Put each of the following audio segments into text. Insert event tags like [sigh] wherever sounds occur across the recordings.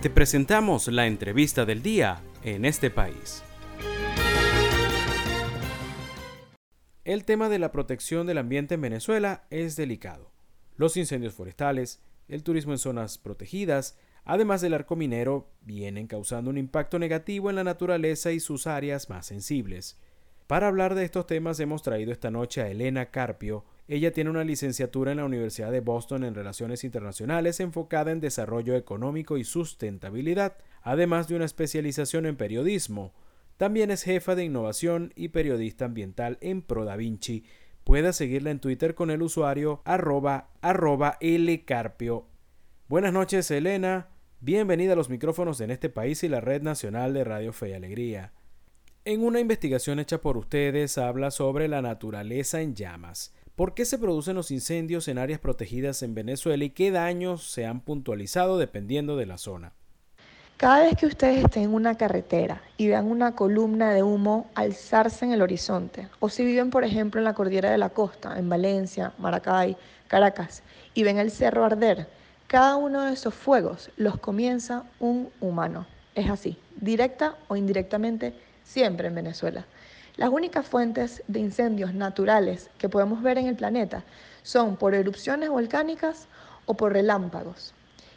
Te presentamos la entrevista del día en este país. El tema de la protección del ambiente en Venezuela es delicado. Los incendios forestales, el turismo en zonas protegidas, además del arco minero, vienen causando un impacto negativo en la naturaleza y sus áreas más sensibles. Para hablar de estos temas hemos traído esta noche a Elena Carpio. Ella tiene una licenciatura en la Universidad de Boston en Relaciones Internacionales enfocada en desarrollo económico y sustentabilidad, además de una especialización en periodismo. También es jefa de innovación y periodista ambiental en ProDaVinci. Pueda seguirla en Twitter con el usuario arroba, lcarpio. Buenas noches, Elena. Bienvenida a los micrófonos en este país y la Red Nacional de Radio Fe y Alegría. En una investigación hecha por ustedes habla sobre la naturaleza en llamas. ¿Por qué se producen los incendios en áreas protegidas en Venezuela y qué daños se han puntualizado dependiendo de la zona? Cada vez que ustedes estén en una carretera y vean una columna de humo alzarse en el horizonte, o si viven, por ejemplo, en la cordillera de la costa, en Valencia, Maracay, Caracas, y ven el cerro arder, cada uno de esos fuegos los comienza un humano. Es así, directa o indirectamente, siempre en Venezuela. Las únicas fuentes de incendios naturales que podemos ver en el planeta son por erupciones volcánicas o por relámpagos.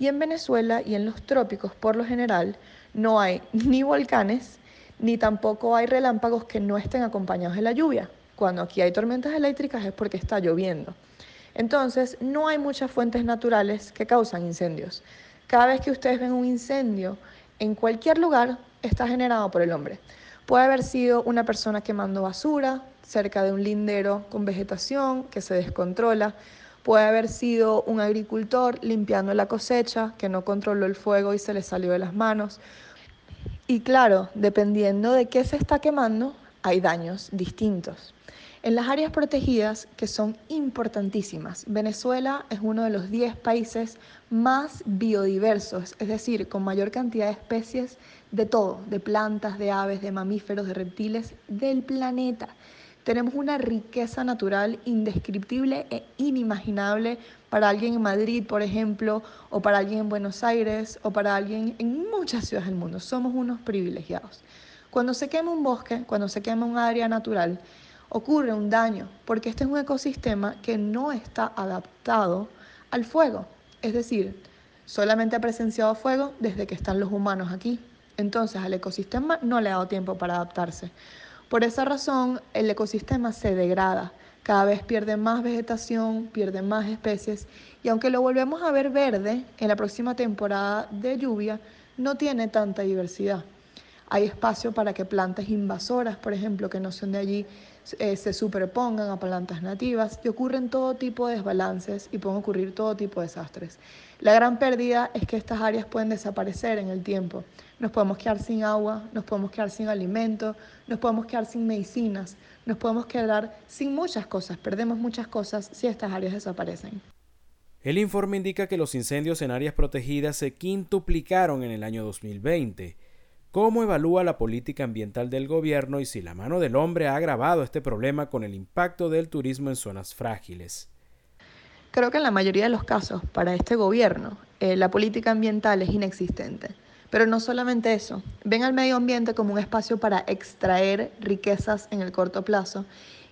Y en Venezuela y en los trópicos, por lo general, no hay [laughs] ni volcanes ni tampoco hay relámpagos que no estén acompañados de la lluvia. Cuando aquí hay tormentas eléctricas es porque está lloviendo. Entonces, no hay muchas fuentes naturales que causan incendios. Cada vez que ustedes ven un incendio en cualquier lugar, está generado por el hombre. Puede haber sido una persona quemando basura cerca de un lindero con vegetación que se descontrola. Puede haber sido un agricultor limpiando la cosecha que no controló el fuego y se le salió de las manos. Y claro, dependiendo de qué se está quemando, hay daños distintos. En las áreas protegidas, que son importantísimas, Venezuela es uno de los 10 países más biodiversos, es decir, con mayor cantidad de especies de todo, de plantas, de aves, de mamíferos, de reptiles del planeta. Tenemos una riqueza natural indescriptible e inimaginable para alguien en Madrid, por ejemplo, o para alguien en Buenos Aires, o para alguien en muchas ciudades del mundo. Somos unos privilegiados. Cuando se quema un bosque, cuando se quema un área natural, ocurre un daño, porque este es un ecosistema que no está adaptado al fuego. Es decir, solamente ha presenciado fuego desde que están los humanos aquí. Entonces al ecosistema no le ha dado tiempo para adaptarse. Por esa razón, el ecosistema se degrada. Cada vez pierde más vegetación, pierde más especies y aunque lo volvemos a ver verde en la próxima temporada de lluvia, no tiene tanta diversidad. Hay espacio para que plantas invasoras, por ejemplo, que no son de allí, eh, se superpongan a plantas nativas y ocurren todo tipo de desbalances y pueden ocurrir todo tipo de desastres. La gran pérdida es que estas áreas pueden desaparecer en el tiempo. Nos podemos quedar sin agua, nos podemos quedar sin alimento, nos podemos quedar sin medicinas, nos podemos quedar sin muchas cosas, perdemos muchas cosas si estas áreas desaparecen. El informe indica que los incendios en áreas protegidas se quintuplicaron en el año 2020 ¿Cómo evalúa la política ambiental del gobierno y si la mano del hombre ha agravado este problema con el impacto del turismo en zonas frágiles? Creo que en la mayoría de los casos, para este gobierno, eh, la política ambiental es inexistente. Pero no solamente eso, ven al medio ambiente como un espacio para extraer riquezas en el corto plazo,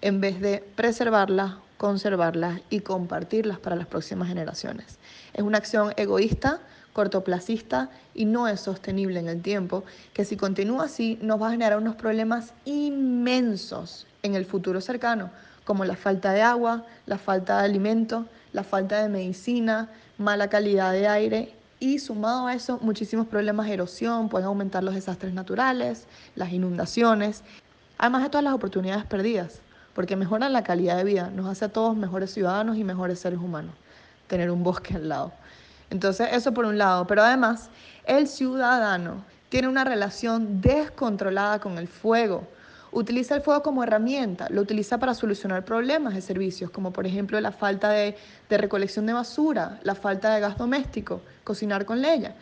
en vez de preservarlas, conservarlas y compartirlas para las próximas generaciones. Es una acción egoísta cortoplacista y no es sostenible en el tiempo, que si continúa así nos va a generar unos problemas inmensos en el futuro cercano, como la falta de agua, la falta de alimento, la falta de medicina, mala calidad de aire y sumado a eso muchísimos problemas de erosión, pueden aumentar los desastres naturales, las inundaciones, además de todas las oportunidades perdidas, porque mejoran la calidad de vida, nos hace a todos mejores ciudadanos y mejores seres humanos tener un bosque al lado. Entonces, eso por un lado. Pero además, el ciudadano tiene una relación descontrolada con el fuego. Utiliza el fuego como herramienta, lo utiliza para solucionar problemas de servicios, como por ejemplo la falta de, recolección de basura, la falta de gas doméstico, cocinar con leña.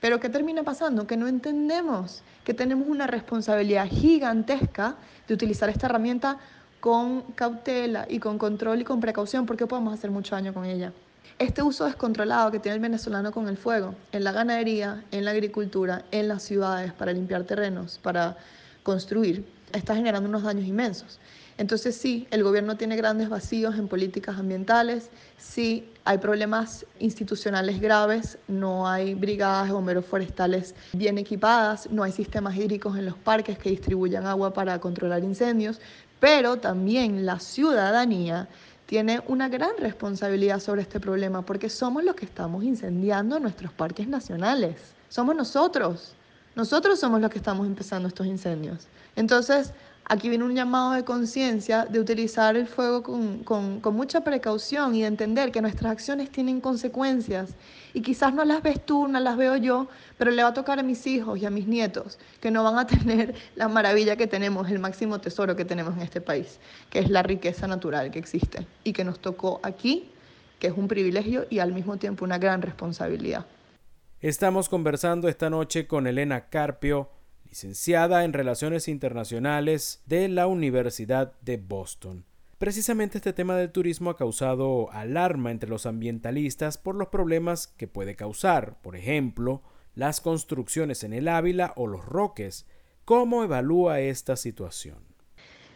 Pero ¿qué termina pasando? Que no entendemos que tenemos una responsabilidad gigantesca de utilizar esta herramienta con cautela y con control y con precaución, porque podemos hacer mucho daño con ella. Este uso descontrolado que tiene el venezolano con el fuego, en la ganadería, en la agricultura, en las ciudades, para limpiar terrenos, para construir, está generando unos daños inmensos. Entonces sí, el gobierno tiene grandes vacíos en políticas ambientales, sí hay problemas institucionales graves, no hay brigadas de bomberos forestales bien equipadas, no hay sistemas hídricos en los parques que distribuyan agua para controlar incendios, pero también la ciudadanía tiene una gran responsabilidad sobre este problema porque somos los que estamos incendiando nuestros parques nacionales. Somos nosotros. Nosotros somos los que estamos empezando estos incendios. Entonces, Aquí viene un llamado de conciencia de utilizar el fuego con, mucha precaución y de entender que nuestras acciones tienen consecuencias y quizás no las ves tú, no las veo yo, pero le va a tocar a mis hijos y a mis nietos que no van a [laughs] tener la maravilla que tenemos, el máximo tesoro que tenemos en este país, que es la riqueza natural que existe y que nos tocó aquí, que es un privilegio y al mismo tiempo una gran responsabilidad. Estamos conversando esta noche con Elena Carpio, licenciada en Relaciones Internacionales de la Universidad de Boston. Precisamente este tema del turismo ha causado alarma entre los ambientalistas por los problemas que puede causar, por ejemplo, las construcciones en el Ávila o los Roques. ¿Cómo evalúa esta situación?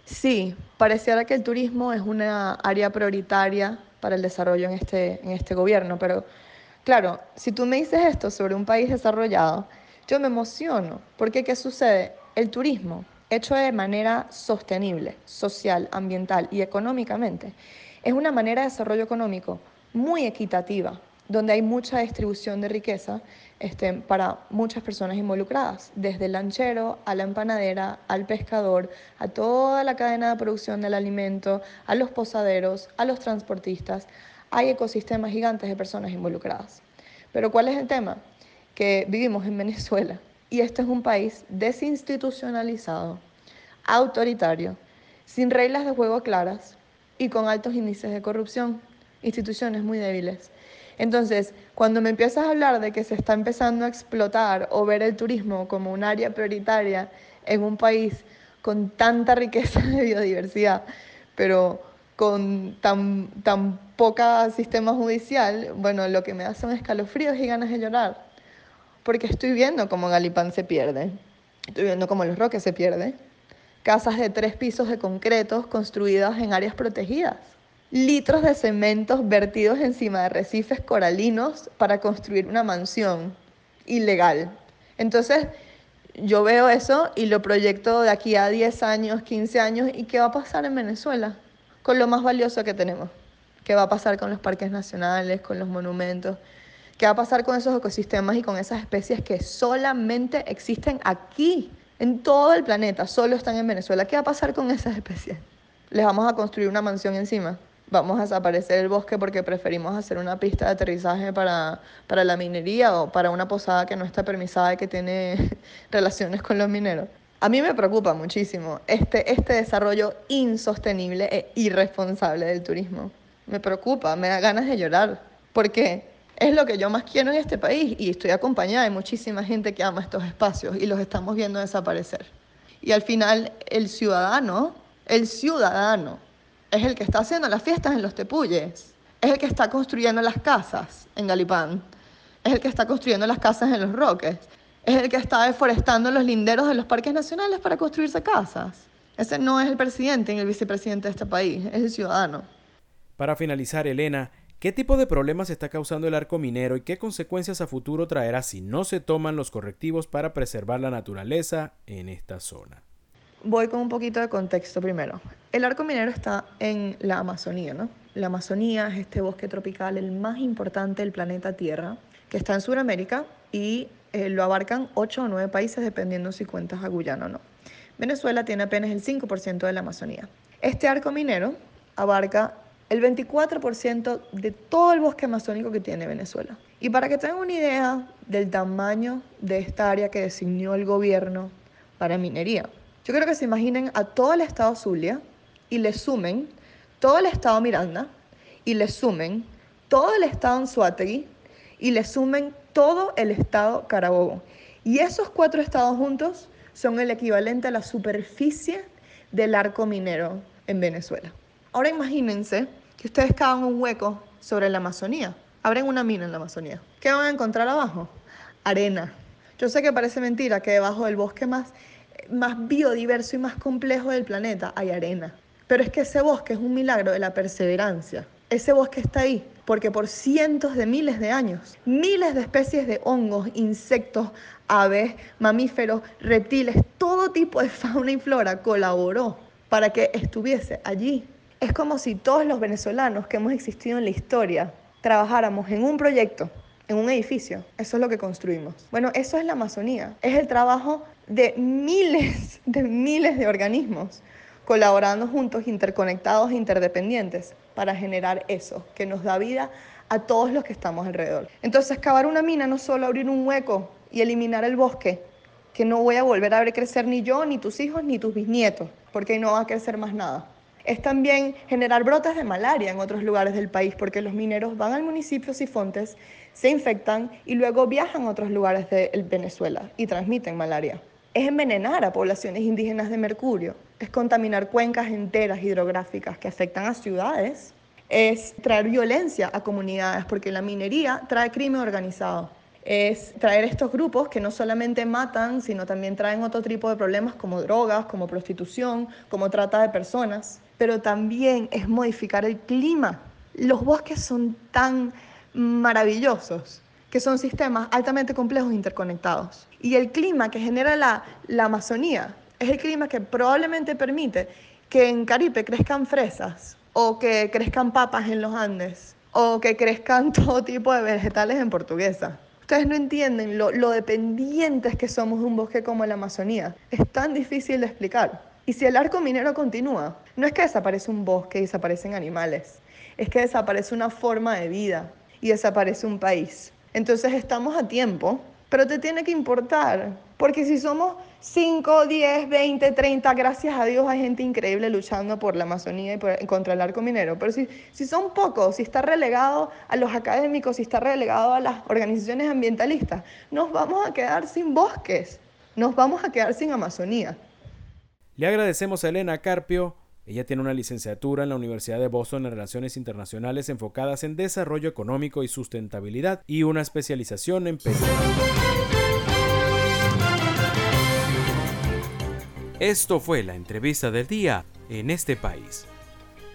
Sí, pareciera que el turismo es una área prioritaria para el desarrollo en este, en este gobierno, pero claro, si tú me dices esto sobre un país desarrollado, yo me emociono, porque ¿qué sucede? El turismo, hecho de manera sostenible, social, ambiental y económicamente, es una manera de desarrollo económico muy equitativa, donde hay mucha distribución de riqueza este, para muchas personas involucradas, desde el lanchero a la empanadera, al pescador, a toda la cadena de producción del alimento, a los posaderos, a los transportistas. Hay ecosistemas gigantes de personas involucradas. Pero ¿cuál es el tema? Que vivimos en Venezuela y este es un país desinstitucionalizado, autoritario, sin reglas de juego claras y con altos índices de corrupción, instituciones muy débiles. Entonces, cuando me empiezas a hablar de que se está empezando a explotar o ver el turismo como un área prioritaria en un país con tanta riqueza de biodiversidad, pero con tan, tan poca sistema judicial, bueno, lo que me da son escalofríos y ganas de llorar porque estoy viendo cómo Galipán se pierde, estoy viendo cómo Los Roques se pierde. Casas de tres pisos de concretos construidas en áreas protegidas. Litros de cementos vertidos encima de arrecifes coralinos para construir una mansión ilegal. Entonces, yo veo eso y lo proyecto de aquí a 10 años, 15 años, ¿y qué va a pasar en Venezuela? Con lo más valioso que tenemos. ¿Qué va a pasar con los parques nacionales, con los monumentos? ¿Qué va a pasar con esos ecosistemas y con esas especies que solamente existen aquí, en todo el planeta, solo están en Venezuela? ¿Qué va a pasar con esas especies? ¿Les vamos a construir una mansión encima? ¿Vamos a desaparecer el bosque porque preferimos hacer una pista de aterrizaje para, para la minería o para una posada que no está permisada y que tiene [laughs] relaciones con los mineros? A mí me preocupa muchísimo este, este desarrollo insostenible e irresponsable del turismo. Me preocupa, me da ganas de llorar. ¿Por qué? Es lo que yo más quiero en este país y estoy acompañada de muchísima gente que ama estos espacios y los estamos viendo desaparecer. Y al final el ciudadano, el ciudadano, es el que está haciendo las fiestas en los tepuyes, es el que está construyendo las casas en Galipán, es el que está construyendo las casas en los Roques, es el que está deforestando los linderos de los parques nacionales para construirse casas. Ese no es el presidente ni el vicepresidente de este país, es el ciudadano. Para finalizar, Elena, ¿Qué tipo de problemas está causando el arco minero y qué consecuencias a futuro traerá si no se toman los correctivos para preservar la naturaleza en esta zona? Voy con un poquito de contexto primero. El arco minero está en la Amazonía, ¿no? La Amazonía es este bosque tropical, el más importante del planeta Tierra, que está en Sudamérica y eh, lo abarcan 8 o 9 países dependiendo si cuentas a Guyana o no. Venezuela tiene apenas el 5% de la Amazonía. Este arco minero abarca el 24% de todo el bosque amazónico que tiene Venezuela. Y para que tengan una idea del tamaño de esta área que designó el gobierno para minería, yo creo que se imaginen a todo el estado Zulia y le sumen todo el estado Miranda y le sumen todo el estado Anzuategui y le sumen todo el estado Carabobo. Y esos cuatro estados juntos son el equivalente a la superficie del arco minero en Venezuela. Ahora imagínense que ustedes cavan un hueco sobre la Amazonía. Abren una mina en la Amazonía. ¿Qué van a encontrar abajo? Arena. Yo sé que parece mentira que debajo del bosque más, más biodiverso y más complejo del planeta hay arena. Pero es que ese bosque es un milagro de la perseverancia. Ese bosque está ahí porque por cientos de miles de años, miles de especies de hongos, insectos, aves, mamíferos, reptiles, todo tipo de fauna y flora colaboró para que estuviese allí. Es como si todos los venezolanos que hemos existido en la historia trabajáramos en un proyecto, en un edificio. Eso es lo que construimos. Bueno, eso es la Amazonía. Es el trabajo de miles, de miles de organismos colaborando juntos, interconectados, interdependientes, para generar eso, que nos da vida a todos los que estamos alrededor. Entonces, cavar una mina no solo abrir un hueco y eliminar el bosque, que no voy a volver a ver crecer ni yo, ni tus hijos, ni tus bisnietos, porque no va a crecer más nada. Es también generar brotes de malaria en otros lugares del país, porque los mineros van al municipio Sifontes, se infectan y luego viajan a otros lugares de Venezuela y transmiten malaria es envenenar a poblaciones indígenas de mercurio, es contaminar cuencas enteras hidrográficas que afectan a ciudades, es traer violencia a comunidades, porque la minería trae crimen organizado. Es traer estos grupos que no solamente matan, sino también traen otro tipo de problemas como drogas, como prostitución, como trata de personas. Pero también es modificar el clima. Los bosques son tan maravillosos que son sistemas altamente complejos e interconectados. Y el clima que genera la, la Amazonía es el clima que probablemente permite que en Caribe crezcan fresas o que crezcan papas en los Andes o que crezcan [laughs] todo tipo de vegetales en portuguesa. Ustedes no entienden lo, lo dependientes que somos de un bosque como la Amazonía. Es tan difícil de explicar. Y si el arco minero continúa, no es que desaparece un bosque y desaparecen animales, es que desaparece una forma de vida y desaparece un país. Entonces estamos a tiempo, pero te tiene que importar, porque si somos 5, 10, 20, 30, gracias a Dios hay gente increíble luchando por la Amazonía y contra el arco minero, pero si, si son pocos, si está relegado a los académicos, si está relegado a las organizaciones ambientalistas, nos vamos a quedar sin bosques, nos vamos a quedar sin Amazonía. Le agradecemos a Elena Carpio ella tiene una licenciatura en la Universidad de Boston en Relaciones Internacionales enfocadas en desarrollo económico y sustentabilidad y una especialización en periodismo. Esto fue la entrevista del día en este país.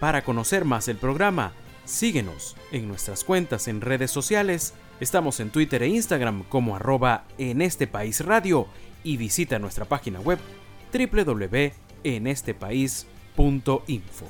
Para conocer más el programa, síguenos en nuestras cuentas en redes sociales. Estamos en Twitter e Instagram como arroba en este país radio y visita nuestra página web www.enestepaís.com Punto info.